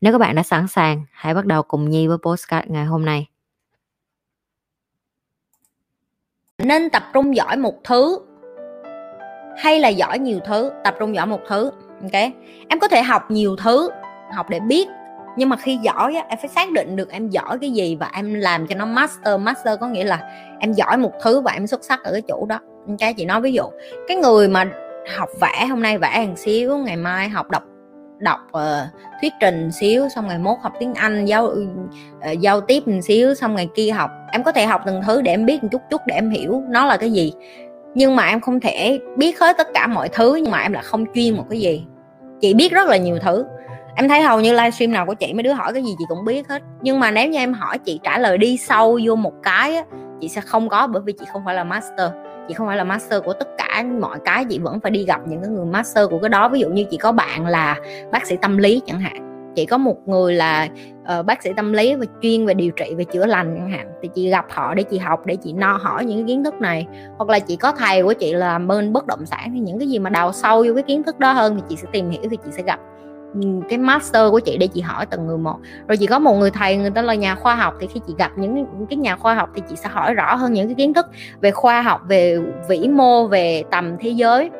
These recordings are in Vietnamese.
Nếu các bạn đã sẵn sàng, hãy bắt đầu cùng Nhi với postcard ngày hôm nay. Nên tập trung giỏi một thứ hay là giỏi nhiều thứ, tập trung giỏi một thứ. Ok. Em có thể học nhiều thứ, học để biết nhưng mà khi giỏi á, em phải xác định được em giỏi cái gì và em làm cho nó master master có nghĩa là em giỏi một thứ và em xuất sắc ở cái chỗ đó cái chị nói ví dụ cái người mà học vẽ hôm nay vẽ hàng xíu ngày mai học đọc đọc uh, thuyết trình xíu xong ngày mốt học tiếng anh giao uh, giao tiếp một xíu xong ngày kia học. Em có thể học từng thứ để em biết một chút chút để em hiểu nó là cái gì. Nhưng mà em không thể biết hết tất cả mọi thứ nhưng mà em là không chuyên một cái gì. Chị biết rất là nhiều thứ. Em thấy hầu như livestream nào của chị mấy đứa hỏi cái gì chị cũng biết hết. Nhưng mà nếu như em hỏi chị trả lời đi sâu vô một cái á, chị sẽ không có bởi vì chị không phải là master. Chị không phải là master của tất cả mọi cái chị vẫn phải đi gặp những cái người master của cái đó. Ví dụ như chị có bạn là bác sĩ tâm lý chẳng hạn. Chị có một người là uh, bác sĩ tâm lý và chuyên về điều trị về chữa lành chẳng hạn thì chị gặp họ để chị học để chị no hỏi những cái kiến thức này. Hoặc là chị có thầy của chị là bên bất động sản thì những cái gì mà đào sâu vô cái kiến thức đó hơn thì chị sẽ tìm hiểu thì chị sẽ gặp. Ừ, cái master của chị để chị hỏi từng người một. Rồi chị có một người thầy, người ta là nhà khoa học, thì khi chị gặp những cái nhà khoa học thì chị sẽ hỏi rõ hơn những cái kiến thức về khoa học, về vĩ mô, về tầm thế giới.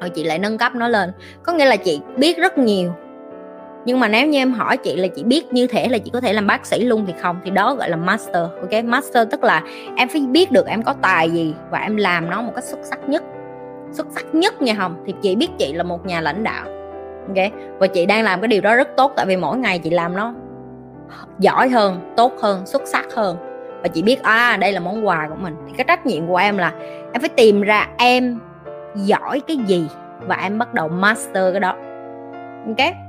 Rồi chị lại nâng cấp nó lên. Có nghĩa là chị biết rất nhiều. Nhưng mà nếu như em hỏi chị là chị biết như thế là chị có thể làm bác sĩ luôn thì không? Thì đó gọi là master, ok? Master tức là em phải biết được em có tài gì và em làm nó một cách xuất sắc nhất. Xuất sắc nhất nha hồng. Thì chị biết chị là một nhà lãnh đạo ok? Và chị đang làm cái điều đó rất tốt, tại vì mỗi ngày chị làm nó giỏi hơn, tốt hơn, xuất sắc hơn. Và chị biết à đây là món quà của mình. Thì cái trách nhiệm của em là em phải tìm ra em giỏi cái gì và em bắt đầu master cái đó. Ok?